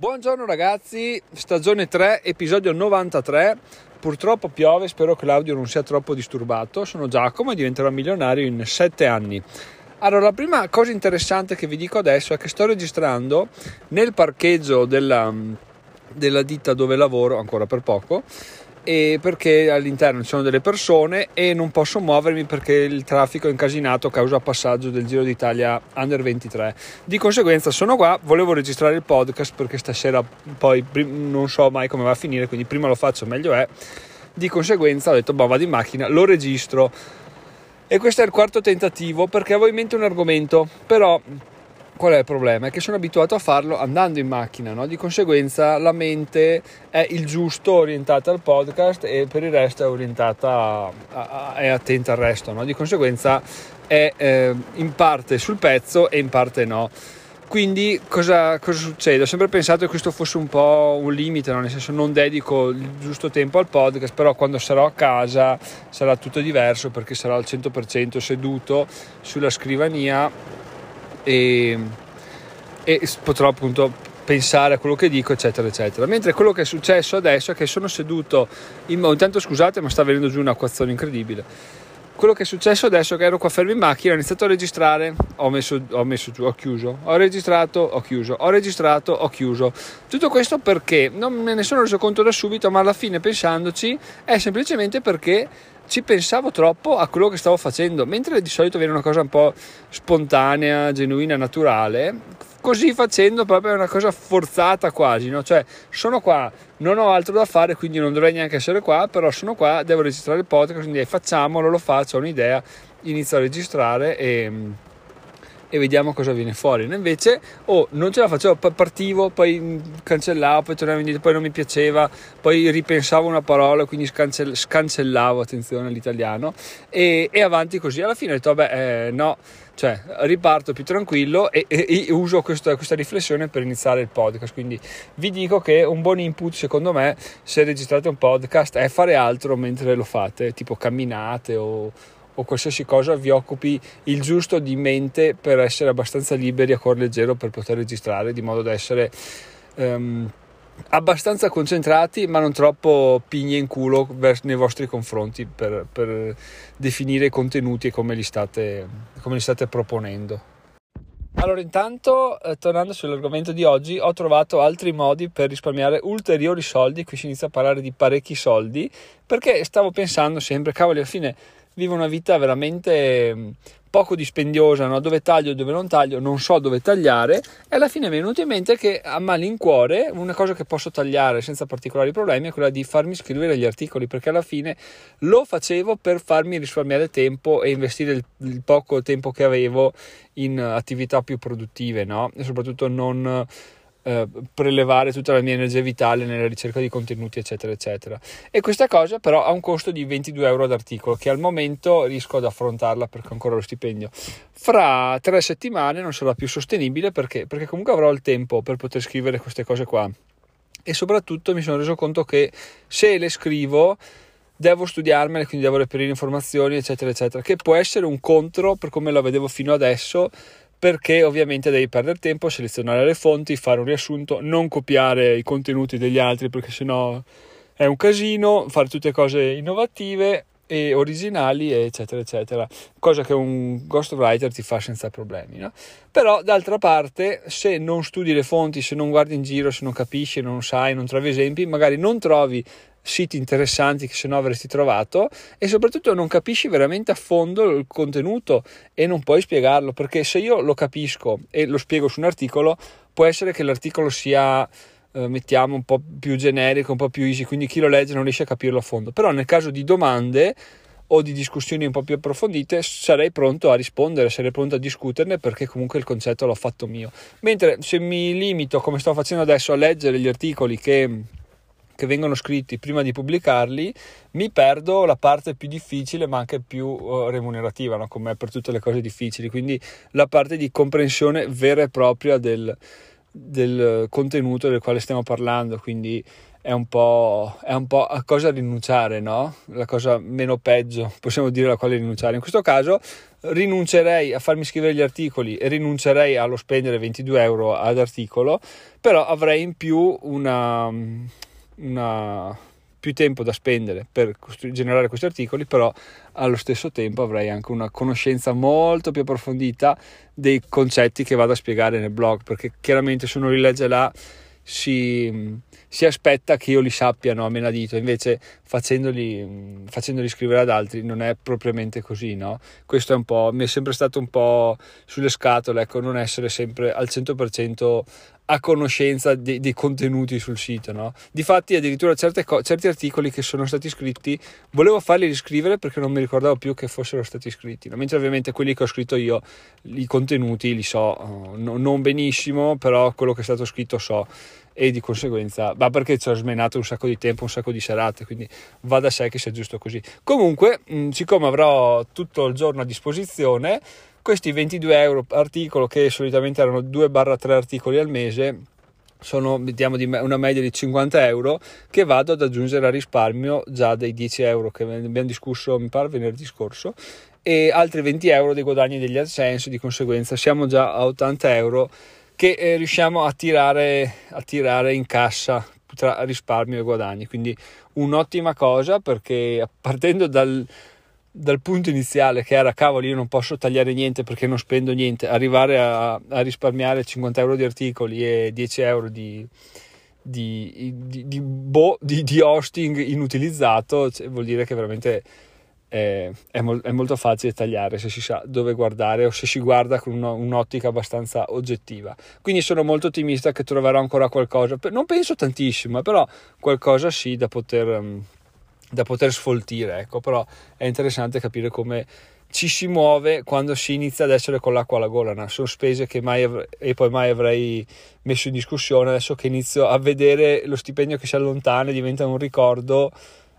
Buongiorno ragazzi, stagione 3, episodio 93. Purtroppo piove, spero che l'audio non sia troppo disturbato. Sono Giacomo e diventerò milionario in 7 anni. Allora, la prima cosa interessante che vi dico adesso è che sto registrando nel parcheggio della, della ditta dove lavoro, ancora per poco, perché all'interno ci sono delle persone e non posso muovermi perché il traffico è incasinato causa passaggio del Giro d'Italia Under 23. Di conseguenza sono qua, volevo registrare il podcast perché stasera poi non so mai come va a finire, quindi prima lo faccio meglio è. Di conseguenza ho detto, boh, vado in macchina, lo registro. E questo è il quarto tentativo perché avevo in mente un argomento, però qual è il problema? È che sono abituato a farlo andando in macchina, no? di conseguenza la mente è il giusto orientata al podcast e per il resto è orientata, a, a, è attenta al resto, no? di conseguenza è eh, in parte sul pezzo e in parte no. Quindi cosa, cosa, succede? Ho sempre pensato che questo fosse un po' un limite, no? nel senso non dedico il giusto tempo al podcast, però quando sarò a casa sarà tutto diverso perché sarò al 100% seduto sulla scrivania e, e potrò appunto pensare a quello che dico, eccetera, eccetera. Mentre quello che è successo adesso è che sono seduto, in, intanto scusate, ma sta venendo giù un'acquazzone incredibile. Quello che è successo adesso è che ero qua fermo in macchina, ho iniziato a registrare, ho messo, ho messo giù, ho chiuso, ho registrato, ho chiuso, ho registrato, ho chiuso. Tutto questo perché non me ne sono reso conto da subito, ma alla fine pensandoci è semplicemente perché ci pensavo troppo a quello che stavo facendo, mentre di solito viene una cosa un po' spontanea, genuina, naturale, così facendo proprio è una cosa forzata quasi, no? Cioè, sono qua, non ho altro da fare, quindi non dovrei neanche essere qua, però sono qua, devo registrare il podcast, quindi facciamolo, lo faccio, ho un'idea, inizio a registrare e e vediamo cosa viene fuori. No, invece, oh, non ce la facevo, partivo, poi cancellavo, poi tornavo indietro, poi non mi piaceva, poi ripensavo una parola, quindi scancell- scancellavo, attenzione all'italiano, e, e, avanti così. Alla fine ho detto, vabbè, eh, no, cioè riparto più tranquillo e, e, e uso questa, questa, riflessione per iniziare il podcast. Quindi vi dico che un buon input, secondo me, se registrate un podcast, è fare altro mentre lo fate, tipo camminate o o qualsiasi cosa vi occupi il giusto di mente per essere abbastanza liberi a cuore leggero per poter registrare di modo da essere um, abbastanza concentrati ma non troppo pigne in culo nei vostri confronti per, per definire i contenuti e come li state, come li state proponendo. Allora, intanto, eh, tornando sull'argomento di oggi, ho trovato altri modi per risparmiare ulteriori soldi. Qui si inizia a parlare di parecchi soldi, perché stavo pensando sempre, cavoli, alla fine vivo una vita veramente mm, poco dispendiosa, no? dove taglio dove non taglio, non so dove tagliare e alla fine mi è venuto in mente che a malincuore una cosa che posso tagliare senza particolari problemi è quella di farmi scrivere gli articoli perché alla fine lo facevo per farmi risparmiare tempo e investire il, il poco tempo che avevo in attività più produttive no? e soprattutto non eh, prelevare tutta la mia energia vitale nella ricerca di contenuti, eccetera, eccetera. E questa cosa però ha un costo di 22 euro ad articolo, che al momento riesco ad affrontarla perché ho ancora lo stipendio. Fra tre settimane non sarà più sostenibile perché, perché comunque avrò il tempo per poter scrivere queste cose qua. E soprattutto mi sono reso conto che se le scrivo devo studiarmele, quindi devo reperire informazioni, eccetera, eccetera, che può essere un contro per come la vedevo fino adesso perché ovviamente devi perdere tempo, selezionare le fonti, fare un riassunto, non copiare i contenuti degli altri perché sennò è un casino, fare tutte cose innovative e originali eccetera eccetera cosa che un ghostwriter ti fa senza problemi no? però d'altra parte se non studi le fonti se non guardi in giro se non capisci non sai non trovi esempi magari non trovi siti interessanti che se no avresti trovato e soprattutto non capisci veramente a fondo il contenuto e non puoi spiegarlo perché se io lo capisco e lo spiego su un articolo può essere che l'articolo sia eh, mettiamo un po' più generico, un po' più easy, quindi chi lo legge non riesce a capirlo a fondo, però nel caso di domande o di discussioni un po' più approfondite sarei pronto a rispondere, sarei pronto a discuterne perché comunque il concetto l'ho fatto mio. Mentre se mi limito, come sto facendo adesso, a leggere gli articoli che che vengono scritti prima di pubblicarli, mi perdo la parte più difficile ma anche più uh, remunerativa, no? come per tutte le cose difficili, quindi la parte di comprensione vera e propria del, del contenuto del quale stiamo parlando, quindi è un po', è un po' a cosa rinunciare, no? La cosa meno peggio, possiamo dire, alla quale rinunciare. In questo caso rinuncerei a farmi scrivere gli articoli e rinuncerei allo spendere 22 euro ad articolo, però avrei in più una, una più tempo da spendere per costru- generare questi articoli, però allo stesso tempo avrei anche una conoscenza molto più approfondita dei concetti che vado a spiegare nel blog, perché chiaramente se uno li legge là si, si aspetta che io li sappia no, a menadito, invece facendoli, facendoli, scrivere ad altri non è propriamente così, no? Questo è un po', mi è sempre stato un po' sulle scatole, ecco, non essere sempre al 100% a conoscenza dei, dei contenuti sul sito, no? Difatti addirittura co- certi articoli che sono stati scritti volevo farli riscrivere perché non mi ricordavo più che fossero stati scritti, no? mentre ovviamente quelli che ho scritto io, i contenuti li so, uh, no, non benissimo, però quello che è stato scritto so e di conseguenza, ma perché ci ho smenato un sacco di tempo, un sacco di serate, quindi va da sé che sia giusto così. Comunque, mh, siccome avrò tutto il giorno a disposizione, questi 22 euro articolo che solitamente erano 2-3 articoli al mese, sono mettiamo di una media di 50 euro che vado ad aggiungere a risparmio già dei 10 euro che abbiamo discusso mi pare venerdì scorso e altri 20 euro dei guadagni degli AdSense di conseguenza siamo già a 80 euro che eh, riusciamo a tirare, a tirare in cassa tra risparmio e guadagni. Quindi un'ottima cosa perché partendo dal, dal punto iniziale che era cavolo io non posso tagliare niente perché non spendo niente, arrivare a, a risparmiare 50 euro di articoli e 10 euro di, di, di, di, boh, di hosting inutilizzato cioè, vuol dire che veramente è, è, mo- è, molto facile tagliare se si sa dove guardare o se si guarda con uno, un'ottica abbastanza oggettiva. Quindi sono molto ottimista che troverò ancora qualcosa, non penso tantissimo, però qualcosa sì da poter, um, da poter sfoltire. Ecco. Però è interessante capire come ci si muove quando si inizia ad essere con l'acqua alla gola. No? Sono spese che mai avrei, e poi mai avrei messo in discussione. Adesso che inizio a vedere lo stipendio che si allontana e diventa un ricordo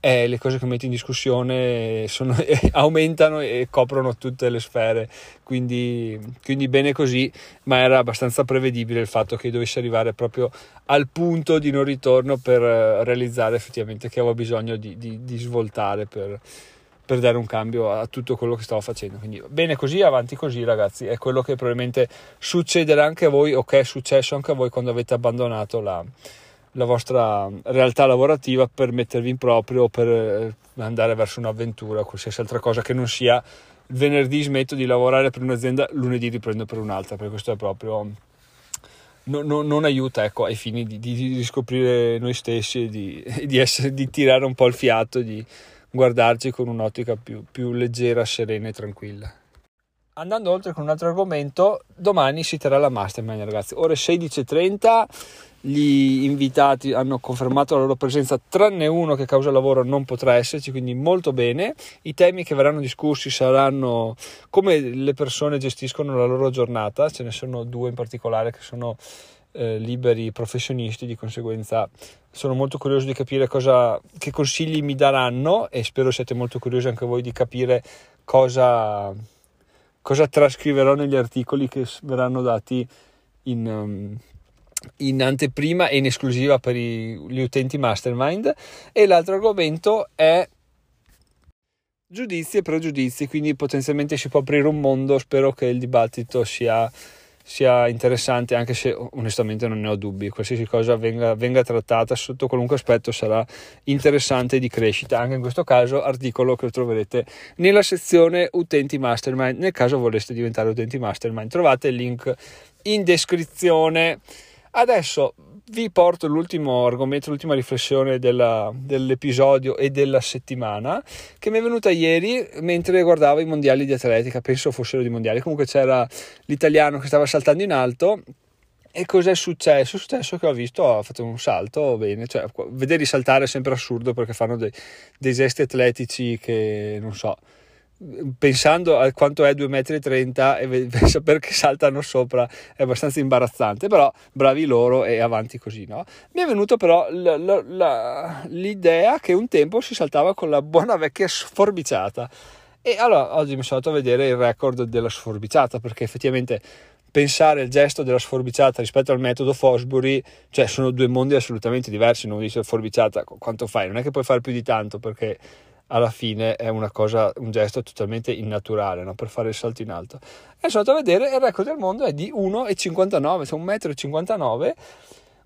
eh, le cose che metti in discussione sono, aumentano e coprono tutte le sfere, quindi, quindi, bene così, ma era abbastanza prevedibile il fatto che dovessi arrivare proprio al punto di non ritorno per eh, realizzare effettivamente che avevo bisogno di, di, di svoltare per, per dare un cambio a tutto quello che stavo facendo. Quindi bene così, avanti così ragazzi, è quello che probabilmente succederà anche a voi o che è successo anche a voi quando avete abbandonato la la vostra realtà lavorativa per mettervi in proprio per eh, andare verso un'avventura o qualsiasi altra cosa che non sia venerdì smetto di lavorare per un'azienda, lunedì riprendo per un'altra, perché questo è proprio no, no, non aiuta ecco, ai fini di, di, di riscoprire noi stessi e di, di, essere, di, tirare un po' il fiato, di guardarci con un'ottica più, più leggera, serena e tranquilla. Andando oltre con un altro argomento, domani si terrà la mastermind ragazzi, ore 16.30 gli invitati hanno confermato la loro presenza, tranne uno che causa lavoro non potrà esserci, quindi molto bene. I temi che verranno discussi saranno come le persone gestiscono la loro giornata, ce ne sono due in particolare che sono eh, liberi professionisti, di conseguenza sono molto curioso di capire cosa, che consigli mi daranno e spero siate molto curiosi anche voi di capire cosa, cosa trascriverò negli articoli che verranno dati in... Um, in anteprima e in esclusiva per i, gli utenti mastermind. E l'altro argomento è giudizi e pregiudizi quindi potenzialmente si può aprire un mondo. Spero che il dibattito sia, sia interessante anche se onestamente non ne ho dubbi. Qualsiasi cosa venga, venga trattata sotto qualunque aspetto sarà interessante di crescita. Anche in questo caso articolo che troverete nella sezione utenti mastermind. Nel caso voleste diventare utenti mastermind trovate il link in descrizione. Adesso vi porto l'ultimo argomento, l'ultima riflessione della, dell'episodio e della settimana che mi è venuta ieri mentre guardavo i mondiali di atletica, penso fossero di mondiali, comunque c'era l'italiano che stava saltando in alto e cos'è successo? È successo che ho visto, ha fatto un salto bene, cioè vederli saltare è sempre assurdo perché fanno dei, dei gesti atletici che non so pensando a quanto è 2,30 m e sapere che saltano sopra è abbastanza imbarazzante, però bravi loro e avanti così, no? Mi è venuto però l- l- l- l'idea che un tempo si saltava con la buona vecchia sforbiciata e allora oggi mi sono andato a vedere il record della sforbiciata perché effettivamente pensare il gesto della sforbiciata rispetto al metodo Fosbury, cioè sono due mondi assolutamente diversi, non dice sforbiciata quanto fai, non è che puoi fare più di tanto perché alla fine è una cosa, un gesto totalmente innaturale no? per fare il salto in alto. E sono andato a vedere il record del mondo è di 1,59, cioè 1,59 m.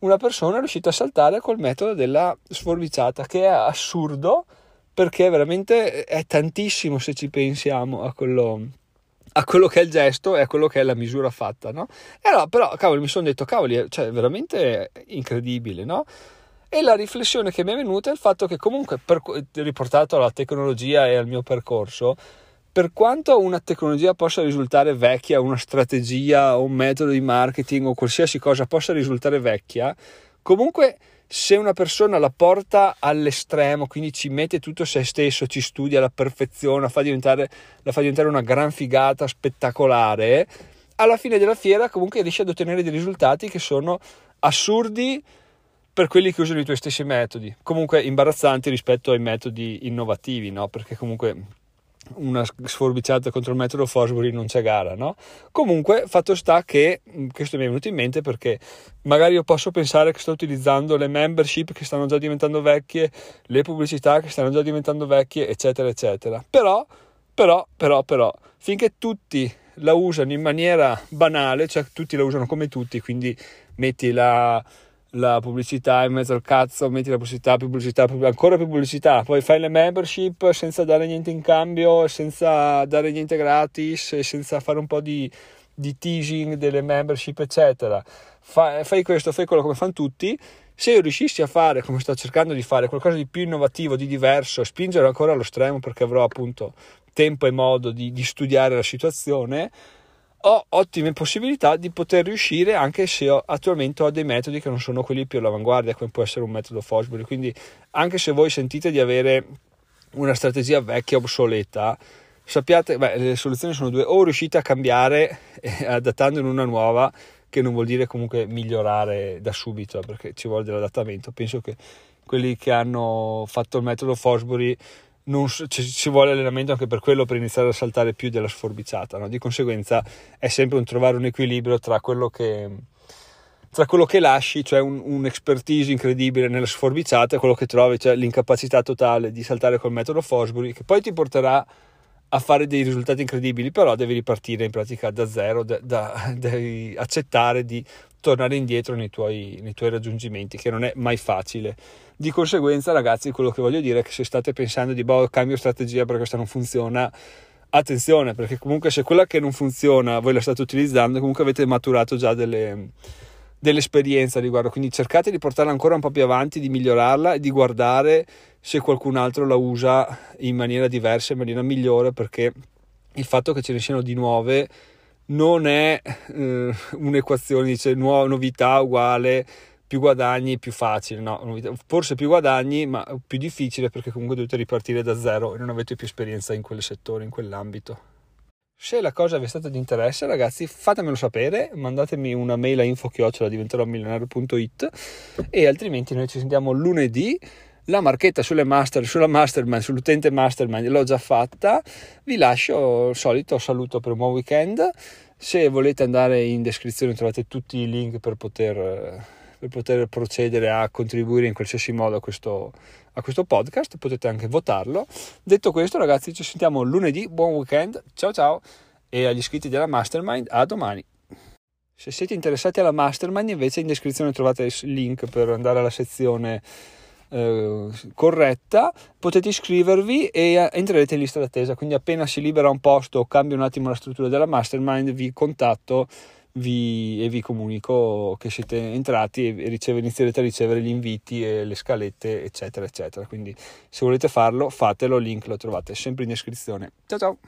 Una persona è riuscita a saltare col metodo della sforbiciata, che è assurdo perché veramente è tantissimo se ci pensiamo a quello, a quello che è il gesto e a quello che è la misura fatta, no? E allora, però, cavoli, mi sono detto, cavoli, cioè, veramente incredibile, no? E la riflessione che mi è venuta è il fatto che comunque, per, riportato alla tecnologia e al mio percorso, per quanto una tecnologia possa risultare vecchia, una strategia o un metodo di marketing o qualsiasi cosa possa risultare vecchia, comunque se una persona la porta all'estremo, quindi ci mette tutto se stesso, ci studia alla perfezione, la fa diventare, la fa diventare una gran figata spettacolare, alla fine della fiera comunque riesce ad ottenere dei risultati che sono assurdi per quelli che usano i tuoi stessi metodi, comunque imbarazzanti rispetto ai metodi innovativi, no? Perché comunque una sforbiciata contro il metodo Fosbury non c'è gara, no? Comunque, fatto sta che questo mi è venuto in mente perché magari io posso pensare che sto utilizzando le membership che stanno già diventando vecchie, le pubblicità che stanno già diventando vecchie, eccetera, eccetera. Però, però, però, però, finché tutti la usano in maniera banale, cioè tutti la usano come tutti, quindi metti la la pubblicità in mezzo al cazzo, metti la pubblicità, pubblicità, più, ancora più pubblicità, poi fai le membership senza dare niente in cambio, senza dare niente gratis, senza fare un po' di, di teasing delle membership, eccetera. Fai, fai questo, fai quello come fanno tutti. Se riuscissi a fare, come sto cercando di fare, qualcosa di più innovativo, di diverso, spingere ancora allo stremo perché avrò appunto tempo e modo di, di studiare la situazione, ho ottime possibilità di poter riuscire anche se ho, attualmente ho dei metodi che non sono quelli più all'avanguardia come può essere un metodo Fosbury. Quindi anche se voi sentite di avere una strategia vecchia obsoleta sappiate beh, le soluzioni sono due. O riuscite a cambiare eh, adattando in una nuova che non vuol dire comunque migliorare da subito perché ci vuole dell'adattamento. Penso che quelli che hanno fatto il metodo Fosbury non, ci, ci, vuole allenamento anche per quello per iniziare a saltare più della sforbiciata no? di conseguenza è sempre un trovare un equilibrio tra quello che tra quello che lasci, cioè un, un'expertise incredibile nella sforbiciata, e quello che trovi, cioè l'incapacità totale di saltare col metodo Fosbury, che poi ti porterà a fare dei risultati incredibili, però devi ripartire in pratica da zero, da, da, devi accettare di tornare indietro nei tuoi, nei tuoi raggiungimenti, che non è mai facile. Di conseguenza, ragazzi, quello che voglio dire è che se state pensando di boh, cambio strategia perché questa non funziona, attenzione, perché comunque se quella che non funziona voi la state utilizzando, comunque avete maturato già delle, dell'esperienza riguardo, quindi cercate di portarla ancora un po' più avanti, di migliorarla e di guardare se qualcun altro la usa in maniera diversa, in maniera migliore, perché il fatto che ce ne siano di nuove non è eh, un'equazione, dice nuova novità uguale più guadagni, più facile, no, forse più guadagni, ma più difficile perché comunque dovete ripartire da zero e non avete più esperienza in quel settore, in quell'ambito. Se la cosa vi è stata di interesse, ragazzi, fatemelo sapere, mandatemi una mail a info-diventerò-milionario.it e altrimenti noi ci sentiamo lunedì. La marchetta sulle master, sulla mastermind, sull'utente mastermind l'ho già fatta. Vi lascio il solito saluto per un buon weekend. Se volete andare in descrizione trovate tutti i link per poter per poter procedere a contribuire in qualsiasi modo a questo, a questo podcast, potete anche votarlo. Detto questo, ragazzi, ci sentiamo lunedì. Buon weekend, ciao ciao! E agli iscritti della Mastermind, a domani! Se siete interessati alla Mastermind, invece in descrizione trovate il link per andare alla sezione eh, corretta, potete iscrivervi e eh, entrerete in lista d'attesa. Quindi appena si libera un posto o cambia un attimo la struttura della Mastermind, vi contatto vi, e vi comunico che siete entrati e riceve, inizierete a ricevere gli inviti e le scalette eccetera eccetera. Quindi se volete farlo fatelo link lo trovate sempre in descrizione. Ciao ciao